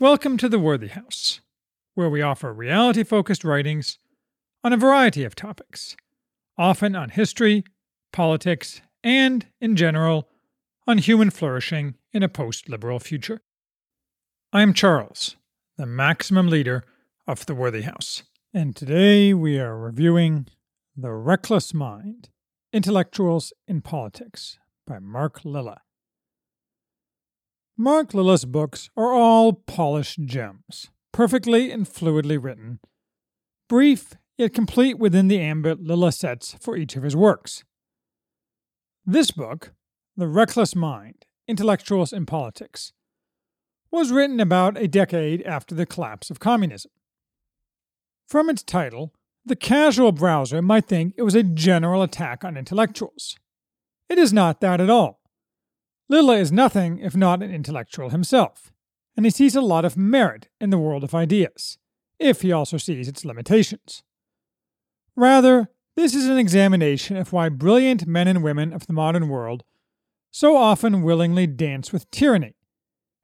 Welcome to the Worthy House, where we offer reality focused writings on a variety of topics, often on history, politics, and, in general, on human flourishing in a post liberal future. I am Charles, the maximum leader of the Worthy House, and today we are reviewing The Reckless Mind Intellectuals in Politics by Mark Lilla. Mark Lilla's books are all polished gems, perfectly and fluidly written, brief yet complete within the ambit Lilla sets for each of his works. This book, The Reckless Mind Intellectuals in Politics, was written about a decade after the collapse of communism. From its title, the casual browser might think it was a general attack on intellectuals. It is not that at all. Lilla is nothing if not an intellectual himself, and he sees a lot of merit in the world of ideas, if he also sees its limitations. Rather, this is an examination of why brilliant men and women of the modern world so often willingly dance with tyranny,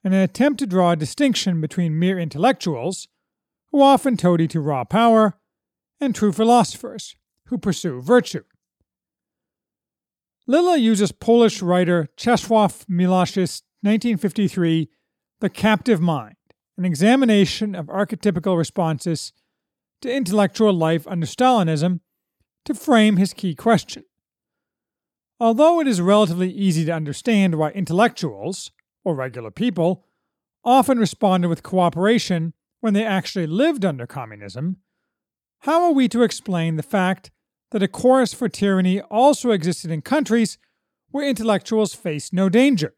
in an attempt to draw a distinction between mere intellectuals, who often toady to raw power, and true philosophers, who pursue virtue. Lilla uses Polish writer Czesław Milosz's 1953 The Captive Mind, an examination of archetypical responses to intellectual life under Stalinism, to frame his key question. Although it is relatively easy to understand why intellectuals, or regular people, often responded with cooperation when they actually lived under communism, how are we to explain the fact that a chorus for tyranny also existed in countries where intellectuals faced no danger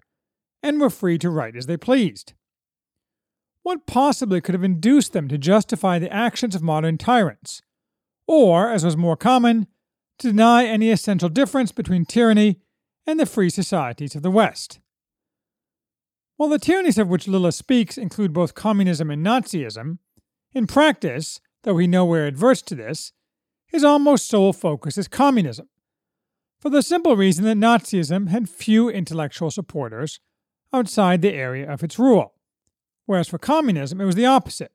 and were free to write as they pleased. What possibly could have induced them to justify the actions of modern tyrants, or, as was more common, to deny any essential difference between tyranny and the free societies of the West? While the tyrannies of which Lilla speaks include both communism and Nazism, in practice, though we know we're adverse to this, his almost sole focus is communism, for the simple reason that Nazism had few intellectual supporters outside the area of its rule, whereas for communism it was the opposite.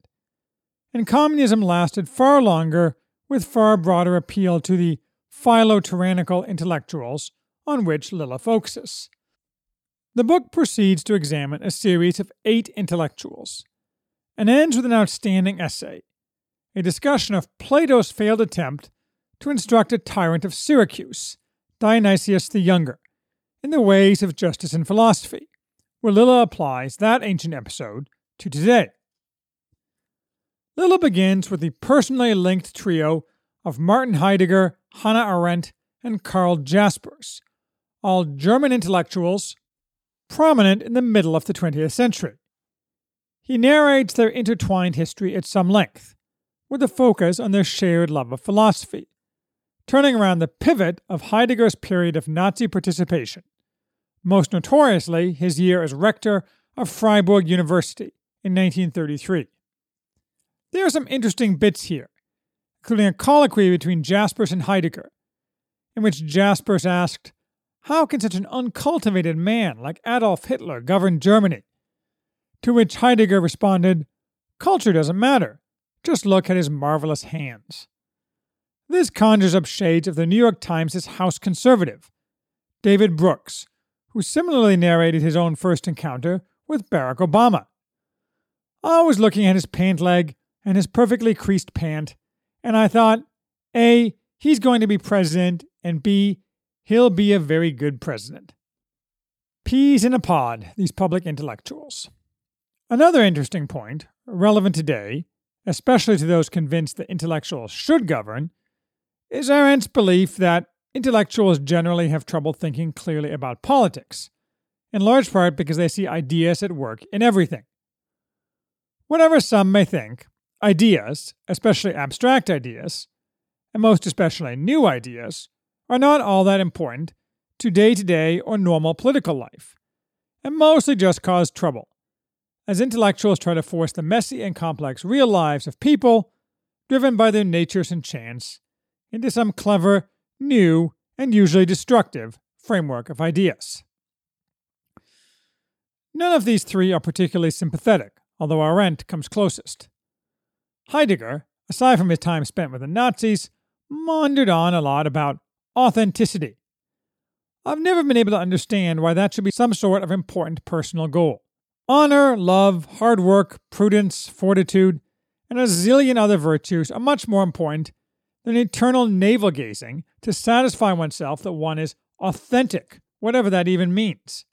And communism lasted far longer with far broader appeal to the philo-tyrannical intellectuals on which Lilla focuses. The book proceeds to examine a series of eight intellectuals and ends with an outstanding essay a discussion of Plato's failed attempt to instruct a tyrant of Syracuse, Dionysius the Younger, in the ways of justice and philosophy, where Lilla applies that ancient episode to today. Lilla begins with the personally linked trio of Martin Heidegger, Hannah Arendt, and Karl Jaspers, all German intellectuals prominent in the middle of the 20th century. He narrates their intertwined history at some length, with a focus on their shared love of philosophy, turning around the pivot of Heidegger's period of Nazi participation, most notoriously his year as rector of Freiburg University in 1933. There are some interesting bits here, including a colloquy between Jaspers and Heidegger, in which Jaspers asked, How can such an uncultivated man like Adolf Hitler govern Germany? To which Heidegger responded, Culture doesn't matter. Just look at his marvelous hands. This conjures up shades of the New York Times' House conservative, David Brooks, who similarly narrated his own first encounter with Barack Obama. I was looking at his pant leg and his perfectly creased pant, and I thought, A, he's going to be president, and B, he'll be a very good president. Peas in a pod, these public intellectuals. Another interesting point, relevant today, especially to those convinced that intellectuals should govern, is Arendt's belief that intellectuals generally have trouble thinking clearly about politics, in large part because they see ideas at work in everything. Whatever some may think, ideas, especially abstract ideas, and most especially new ideas, are not all that important to day to day or normal political life, and mostly just cause trouble as intellectuals try to force the messy and complex real lives of people, driven by their natures and chance, into some clever, new, and usually destructive framework of ideas. None of these three are particularly sympathetic, although Arendt comes closest. Heidegger, aside from his time spent with the Nazis, maundered on a lot about authenticity. I've never been able to understand why that should be some sort of important personal goal. Honor, love, hard work, prudence, fortitude, and a zillion other virtues are much more important than eternal navel gazing to satisfy oneself that one is authentic, whatever that even means.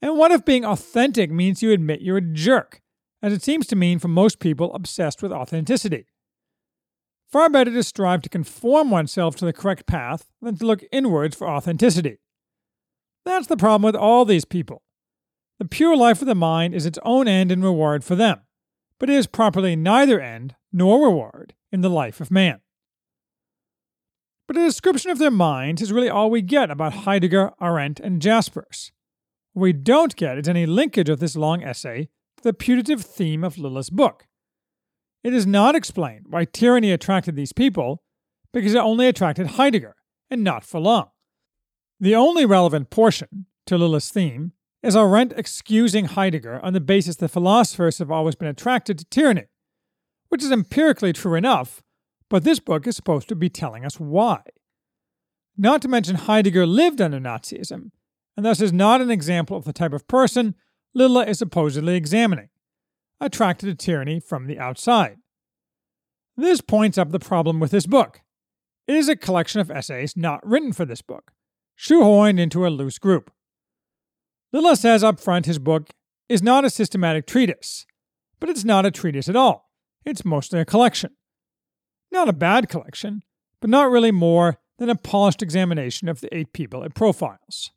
And what if being authentic means you admit you're a jerk, as it seems to mean for most people obsessed with authenticity? Far better to strive to conform oneself to the correct path than to look inwards for authenticity. That's the problem with all these people. The pure life of the mind is its own end and reward for them, but it is properly neither end nor reward in the life of man. But a description of their minds is really all we get about Heidegger, Arendt, and Jaspers. What we don't get is any linkage of this long essay to the putative theme of Lilla's book. It is not explained why tyranny attracted these people, because it only attracted Heidegger, and not for long. The only relevant portion to Lilla's theme is Arendt excusing Heidegger on the basis that philosophers have always been attracted to tyranny, which is empirically true enough, but this book is supposed to be telling us why. Not to mention, Heidegger lived under Nazism, and thus is not an example of the type of person Lilla is supposedly examining attracted to tyranny from the outside. This points up the problem with this book. It is a collection of essays not written for this book, shoehorned into a loose group. Lilla says up front his book is not a systematic treatise, but it's not a treatise at all. It's mostly a collection. Not a bad collection, but not really more than a polished examination of the eight people it profiles.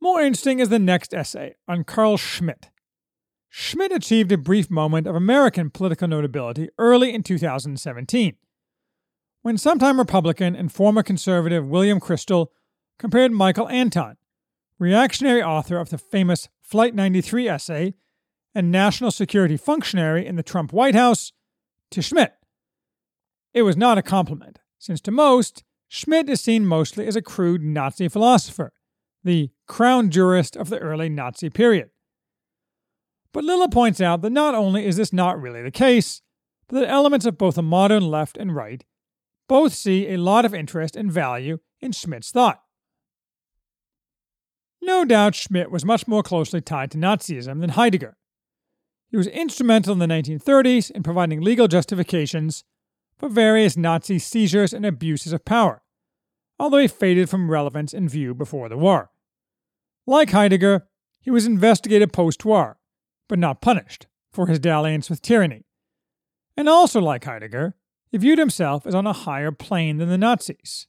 More interesting is the next essay on Carl Schmitt, Schmitt achieved a brief moment of American political notability early in 2017, when sometime Republican and former conservative William Kristol compared Michael Anton, reactionary author of the famous Flight 93 essay and national security functionary in the Trump White House, to Schmitt. It was not a compliment, since to most, Schmitt is seen mostly as a crude Nazi philosopher, the crown jurist of the early Nazi period. But Lilla points out that not only is this not really the case, but that elements of both the modern left and right both see a lot of interest and value in Schmitt's thought. No doubt Schmitt was much more closely tied to Nazism than Heidegger. He was instrumental in the 1930s in providing legal justifications for various Nazi seizures and abuses of power, although he faded from relevance in view before the war. Like Heidegger, he was investigated post war, but not punished, for his dalliance with tyranny. And also, like Heidegger, he viewed himself as on a higher plane than the Nazis.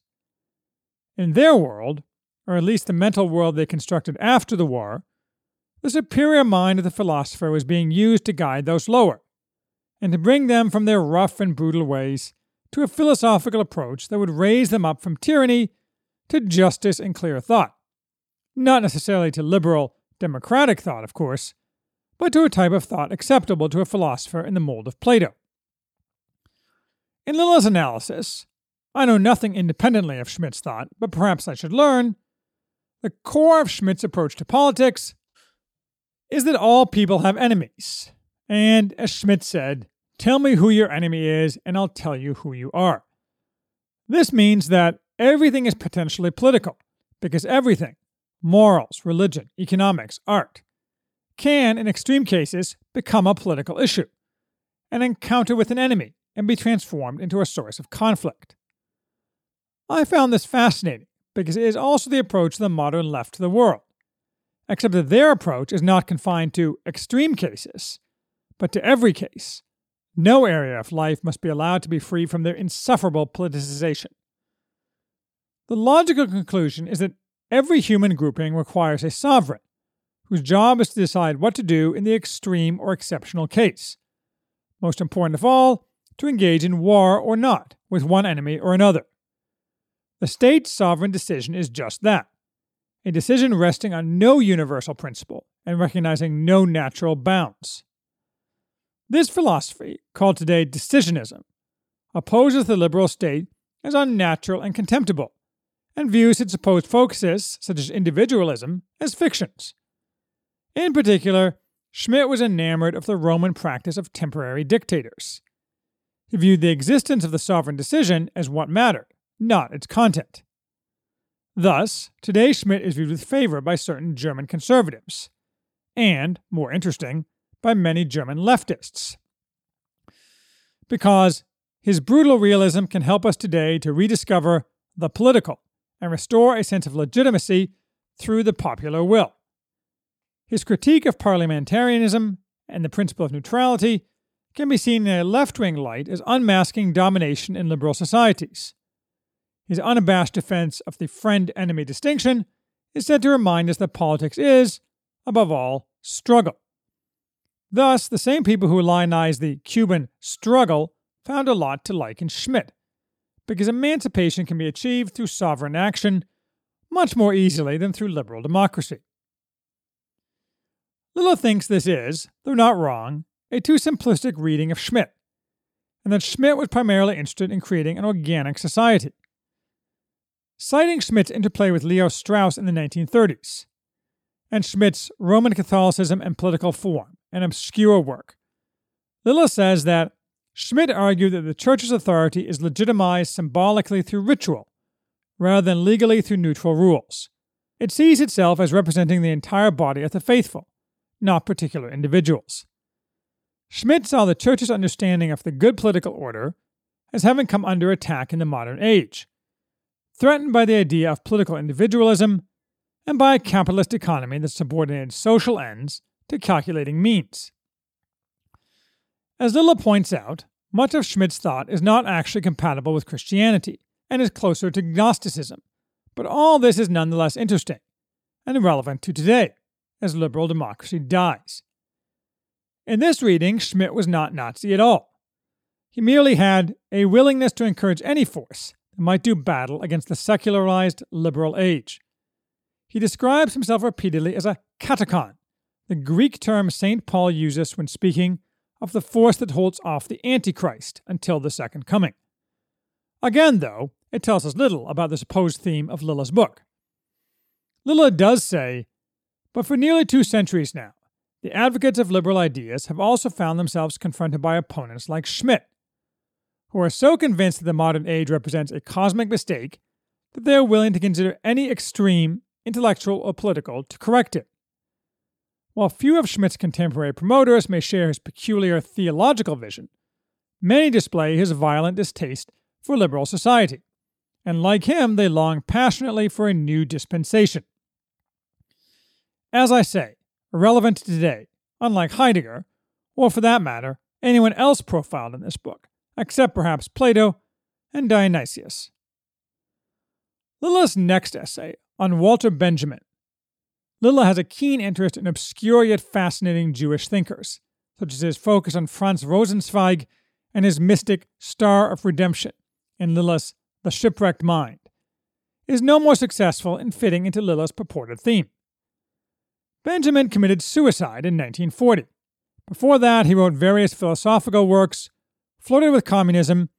In their world, or at least the mental world they constructed after the war, the superior mind of the philosopher was being used to guide those lower, and to bring them from their rough and brutal ways to a philosophical approach that would raise them up from tyranny to justice and clear thought. Not necessarily to liberal, democratic thought, of course, but to a type of thought acceptable to a philosopher in the mold of Plato. In Lilla's analysis, I know nothing independently of Schmitt's thought, but perhaps I should learn. The core of Schmitt's approach to politics is that all people have enemies. And as Schmitt said, tell me who your enemy is, and I'll tell you who you are. This means that everything is potentially political, because everything morals, religion, economics, art can, in extreme cases, become a political issue, an encounter with an enemy, and be transformed into a source of conflict. I found this fascinating because it is also the approach of the modern left to the world, except that their approach is not confined to extreme cases, but to every case. No area of life must be allowed to be free from their insufferable politicization. The logical conclusion is that every human grouping requires a sovereign, whose job is to decide what to do in the extreme or exceptional case. Most important of all, to engage in war or not with one enemy or another. The state's sovereign decision is just that a decision resting on no universal principle and recognizing no natural bounds. This philosophy, called today decisionism, opposes the liberal state as unnatural and contemptible, and views its supposed focuses, such as individualism, as fictions. In particular, Schmitt was enamored of the Roman practice of temporary dictators. He viewed the existence of the sovereign decision as what mattered, not its content. Thus, today Schmitt is viewed with favor by certain German conservatives, and, more interesting, by many German leftists. Because his brutal realism can help us today to rediscover the political and restore a sense of legitimacy through the popular will. His critique of parliamentarism and the principle of neutrality can be seen in a left wing light as unmasking domination in liberal societies. His unabashed defense of the friend enemy distinction is said to remind us that politics is, above all, struggle. Thus, the same people who lionize the Cuban struggle found a lot to like in Schmitt, because emancipation can be achieved through sovereign action much more easily than through liberal democracy. Lilla thinks this is, though not wrong, a too simplistic reading of Schmitt, and that Schmitt was primarily interested in creating an organic society. Citing Schmitt's interplay with Leo Strauss in the 1930s, and Schmitt's Roman Catholicism and Political Form, an obscure work, Lilla says that Schmitt argued that the Church's authority is legitimized symbolically through ritual, rather than legally through neutral rules. It sees itself as representing the entire body of the faithful, not particular individuals. Schmitt saw the Church's understanding of the good political order as having come under attack in the modern age, threatened by the idea of political individualism and by a capitalist economy that subordinated social ends to calculating means. As Lilla points out, much of Schmitt's thought is not actually compatible with Christianity and is closer to Gnosticism, but all this is nonetheless interesting and relevant to today, as liberal democracy dies. In this reading, Schmitt was not Nazi at all. He merely had a willingness to encourage any force that might do battle against the secularized liberal age. He describes himself repeatedly as a katechon, the Greek term St. Paul uses when speaking of the force that holds off the Antichrist until the Second Coming. Again, though, it tells us little about the supposed theme of Lilla's book. Lilla does say, but for nearly two centuries now, the advocates of liberal ideas have also found themselves confronted by opponents like Schmitt, who are so convinced that the modern age represents a cosmic mistake that they are willing to consider any extreme, intellectual or political, to correct it. While few of Schmitt's contemporary promoters may share his peculiar theological vision, many display his violent distaste for liberal society, and like him, they long passionately for a new dispensation. As I say, irrelevant to today, unlike Heidegger, or for that matter, anyone else profiled in this book, except perhaps Plato and Dionysius. Lilla's next essay, on Walter Benjamin, Lilla has a keen interest in obscure yet fascinating Jewish thinkers, such as his focus on Franz Rosenzweig and his mystic Star of Redemption in Lilla's The Shipwrecked Mind, is no more successful in fitting into Lilla's purported theme. Benjamin committed suicide in 1940. Before that, he wrote various philosophical works, flirted with communism,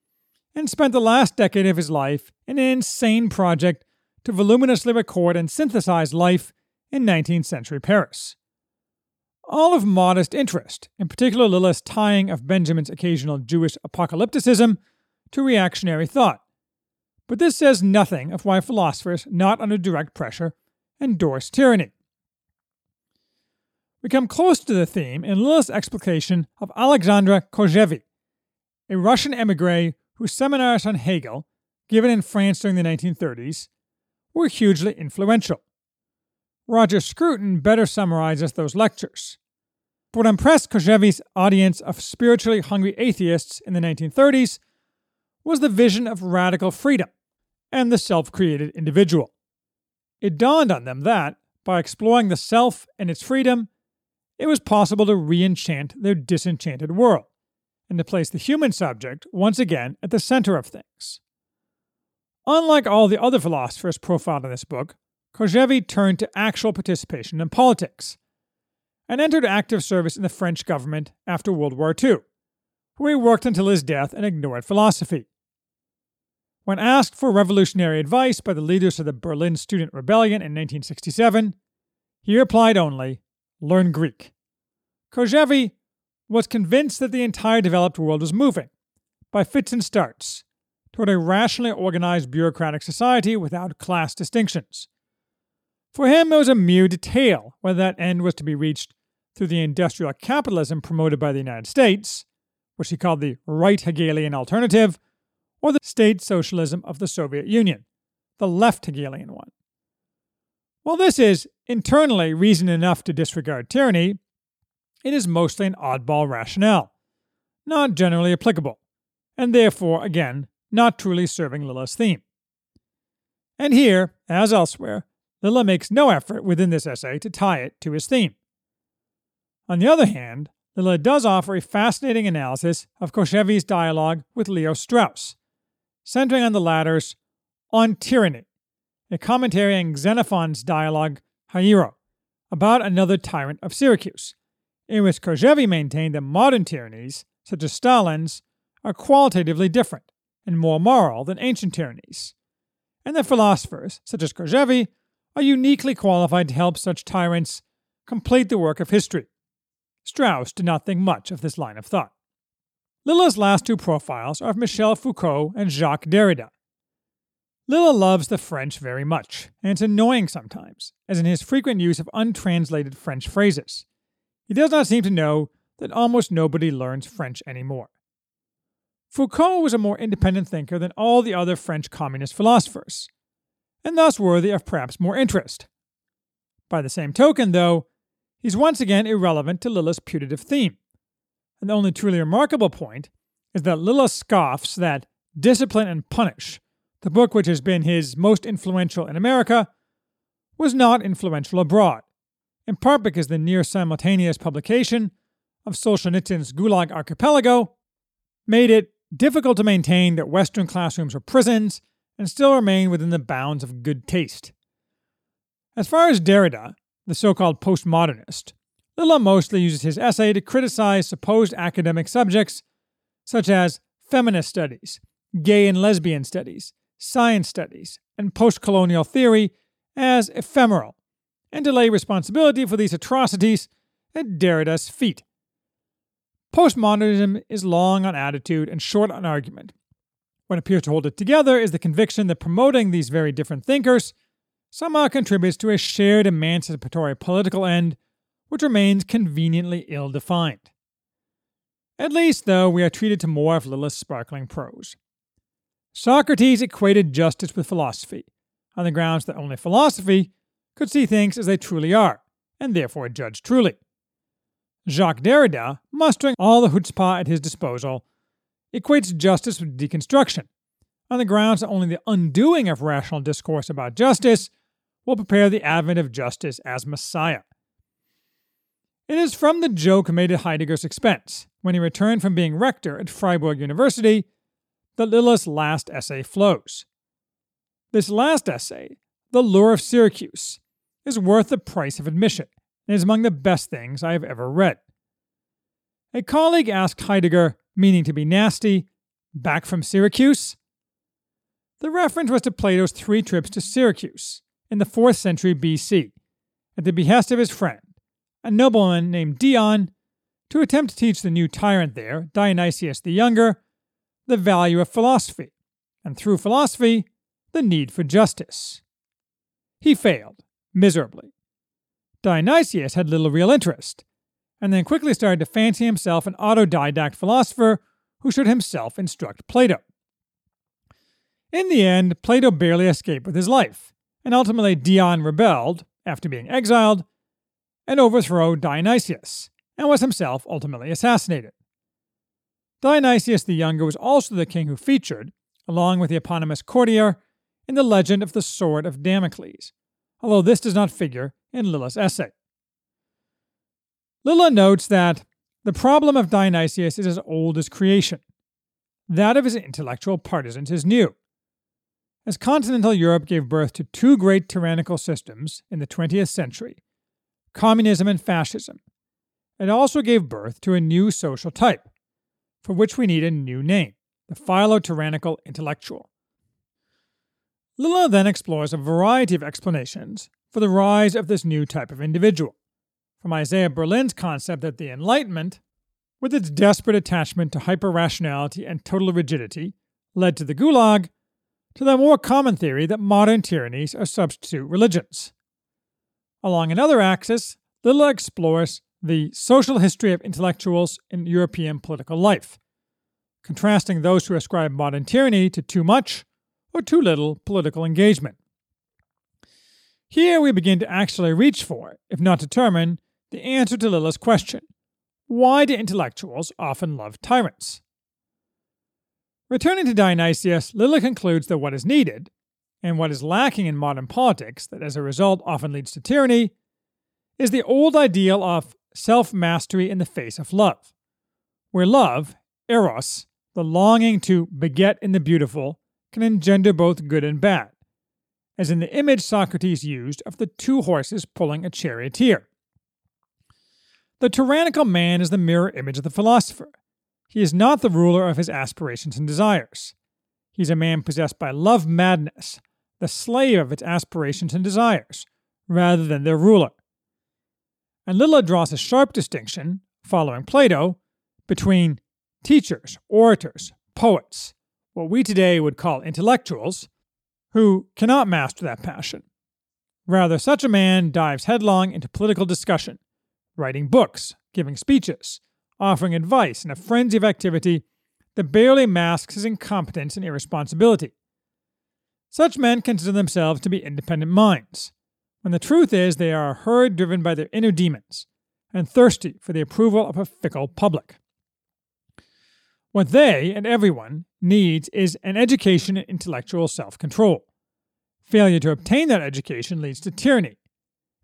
and spent the last decade of his life in an insane project to voluminously record and synthesize life in 19th century Paris. All of modest interest, in particular Lilla's tying of Benjamin's occasional Jewish apocalypticism to reactionary thought. But this says nothing of why philosophers not under direct pressure endorse tyranny. We come close to the theme in Lilla's explication of Alexandre Kojève, a Russian emigre whose seminars on Hegel, given in France during the 1930s, were hugely influential. Roger Scruton better summarizes those lectures. What impressed Kojève's audience of spiritually hungry atheists in the 1930s was the vision of radical freedom and the self created individual. It dawned on them that, by exploring the self and its freedom, it was possible to re enchant their disenchanted world and to place the human subject once again at the center of things. Unlike all the other philosophers profiled in this book, Kojève turned to actual participation in politics and entered active service in the French government after World War II, where he worked until his death and ignored philosophy. When asked for revolutionary advice by the leaders of the Berlin Student Rebellion in 1967, he replied only, Learn Greek. Kojève was convinced that the entire developed world was moving, by fits and starts, toward a rationally organized bureaucratic society without class distinctions. For him, it was a mere detail whether that end was to be reached through the industrial capitalism promoted by the United States, which he called the right Hegelian alternative, or the state socialism of the Soviet Union, the left Hegelian one. While this is internally reason enough to disregard tyranny, it is mostly an oddball rationale, not generally applicable, and therefore, again, not truly serving Lilla's theme. And here, as elsewhere, Lilla makes no effort within this essay to tie it to his theme. On the other hand, Lilla does offer a fascinating analysis of Kojève's dialogue with Leo Strauss, centering on the latter's On Tyranny, a commentary on Xenophon's dialogue Hiero, about another tyrant of Syracuse, in which Kojève maintained that modern tyrannies, such as Stalin's, are qualitatively different and more moral than ancient tyrannies, and that philosophers, such as Kojève, are uniquely qualified to help such tyrants complete the work of history. Strauss did not think much of this line of thought. Lilla's last two profiles are of Michel Foucault and Jacques Derrida. Lilla loves the French very much, and it's annoying sometimes, as in his frequent use of untranslated French phrases. He does not seem to know that almost nobody learns French anymore. Foucault was a more independent thinker than all the other French communist philosophers, and thus worthy of perhaps more interest. By the same token, though, he's once again irrelevant to Lilla's putative theme. And the only truly remarkable point is that Lilla scoffs that Discipline and Punish, the book which has been his most influential in America, was not influential abroad, in part because the near simultaneous publication of Solzhenitsyn's Gulag Archipelago made it difficult to maintain that Western classrooms are prisons and still remain within the bounds of good taste. As far as Derrida, the so called postmodernist, Lilla mostly uses his essay to criticize supposed academic subjects such as feminist studies, gay and lesbian studies, science studies, and postcolonial theory as ephemeral, and delay responsibility for these atrocities at Derrida's feet. Postmodernism is long on attitude and short on argument, what appears to hold it together is the conviction that promoting these very different thinkers somehow contributes to a shared emancipatory political end which remains conveniently ill defined. At least, though, we are treated to more of Lilla's sparkling prose. Socrates equated justice with philosophy, on the grounds that only philosophy could see things as they truly are, and therefore judge truly. Jacques Derrida, mustering all the chutzpah at his disposal, equates justice with deconstruction, on the grounds that only the undoing of rational discourse about justice will prepare the advent of justice as Messiah. It is from the joke made at Heidegger's expense, when he returned from being rector at Freiburg University, that Lilla's last essay flows. This last essay, The Lure of Syracuse, is worth the price of admission and is among the best things I have ever read. A colleague asked Heidegger meaning to be nasty, back from Syracuse? The reference was to Plato's three trips to Syracuse in the 4th century BC, at the behest of his friend, a nobleman named Dion, to attempt to teach the new tyrant there, Dionysius the Younger, the value of philosophy, and through philosophy, the need for justice. He failed, miserably. Dionysius had little real interest, and then quickly started to fancy himself an autodidact philosopher who should himself instruct Plato. In the end, Plato barely escaped with his life, and ultimately Dion rebelled, after being exiled, and overthrew Dionysius, and was himself ultimately assassinated. Dionysius the Younger was also the king who featured, along with the eponymous courtier, in the legend of the Sword of Damocles, although this does not figure in Lilla's essay. Lilla notes that the problem of Dionysius is as old as creation. That of his intellectual partisans is new. As continental Europe gave birth to two great tyrannical systems in the 20th century, communism and fascism, it also gave birth to a new social type, for which we need a new name the philo-tyrannical intellectual. Lilla then explores a variety of explanations for the rise of this new type of individual from Isaiah Berlin's concept that the Enlightenment, with its desperate attachment to hyper-rationality and total rigidity, led to the Gulag, to the more common theory that modern tyrannies are substitute religions. Along another axis, Lilla explores the social history of intellectuals in European political life, contrasting those who ascribe modern tyranny to too much or too little political engagement. Here we begin to actually reach for, if not determine, the answer to Lilla's question why do intellectuals often love tyrants? Returning to Dionysius, Lilla concludes that what is needed, and what is lacking in modern politics that as a result often leads to tyranny, is the old ideal of self mastery in the face of love, where love, eros, the longing to beget in the beautiful, can engender both good and bad, as in the image Socrates used of the two horses pulling a charioteer. The tyrannical man is the mirror image of the philosopher. He is not the ruler of his aspirations and desires. He is a man possessed by love madness, the slave of its aspirations and desires, rather than their ruler. And Lilla draws a sharp distinction, following Plato, between teachers, orators, poets, what we today would call intellectuals, who cannot master that passion. Rather, such a man dives headlong into political discussion writing books, giving speeches, offering advice in a frenzy of activity that barely masks his incompetence and irresponsibility. Such men consider themselves to be independent minds, when the truth is they are a herd driven by their inner demons and thirsty for the approval of a fickle public. What they and everyone needs is an education in intellectual self control. Failure to obtain that education leads to tyranny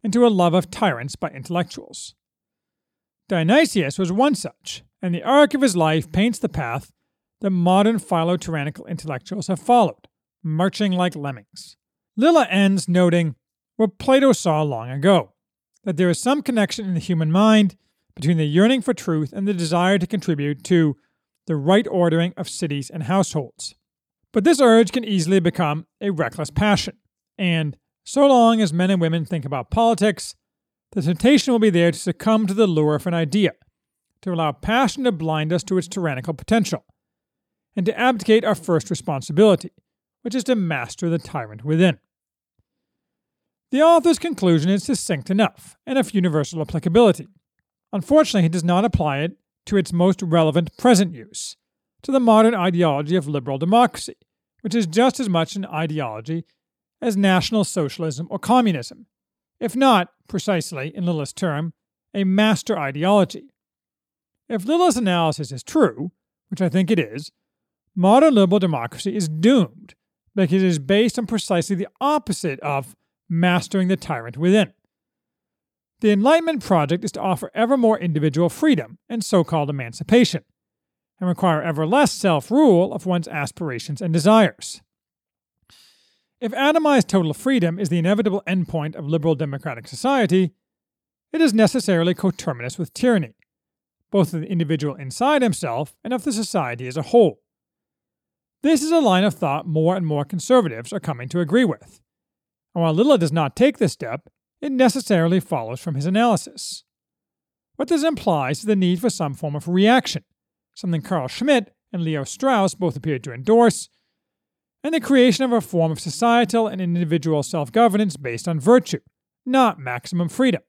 and to a love of tyrants by intellectuals. Dionysius was one such, and the arc of his life paints the path that modern philo-tyrannical intellectuals have followed, marching like lemmings. Lilla ends noting what Plato saw long ago that there is some connection in the human mind between the yearning for truth and the desire to contribute to the right ordering of cities and households. But this urge can easily become a reckless passion, and so long as men and women think about politics, the temptation will be there to succumb to the lure of an idea, to allow passion to blind us to its tyrannical potential, and to abdicate our first responsibility, which is to master the tyrant within. The author's conclusion is succinct enough and of universal applicability. Unfortunately, he does not apply it to its most relevant present use, to the modern ideology of liberal democracy, which is just as much an ideology as National Socialism or Communism, if not, precisely, in Lilla's term, a master ideology. If Lilla's analysis is true, which I think it is, modern liberal democracy is doomed because it is based on precisely the opposite of mastering the tyrant within. The Enlightenment project is to offer ever more individual freedom and so called emancipation, and require ever less self rule of one's aspirations and desires. If atomized total freedom is the inevitable endpoint of liberal democratic society, it is necessarily coterminous with tyranny, both of the individual inside himself and of the society as a whole. This is a line of thought more and more conservatives are coming to agree with. And while Lilla does not take this step, it necessarily follows from his analysis. What this implies is the need for some form of reaction, something Carl Schmitt and Leo Strauss both appeared to endorse, and the creation of a form of societal and individual self governance based on virtue, not maximum freedom.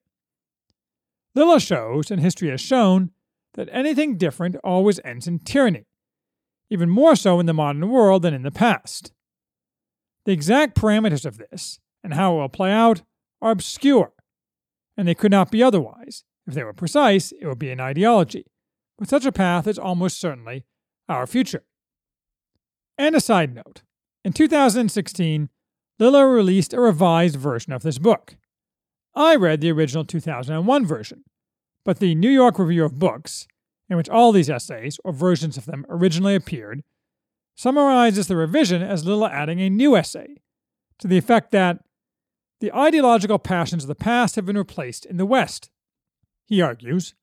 Lilla shows, and history has shown, that anything different always ends in tyranny, even more so in the modern world than in the past. The exact parameters of this, and how it will play out, are obscure, and they could not be otherwise. If they were precise, it would be an ideology, but such a path is almost certainly our future. And a side note in 2016, Lilla released a revised version of this book. I read the original 2001 version, but the New York Review of Books, in which all these essays, or versions of them, originally appeared, summarizes the revision as Lilla adding a new essay, to the effect that the ideological passions of the past have been replaced in the West, he argues,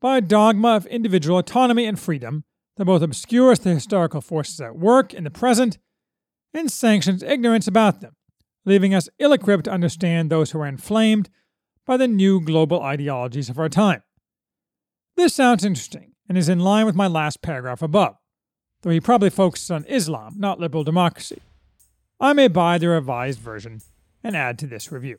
by a dogma of individual autonomy and freedom that both obscures the historical forces at work in the present and sanctions ignorance about them, leaving us ill equipped to understand those who are inflamed by the new global ideologies of our time. This sounds interesting and is in line with my last paragraph above, though he probably focuses on Islam, not liberal democracy. I may buy the revised version and add to this review.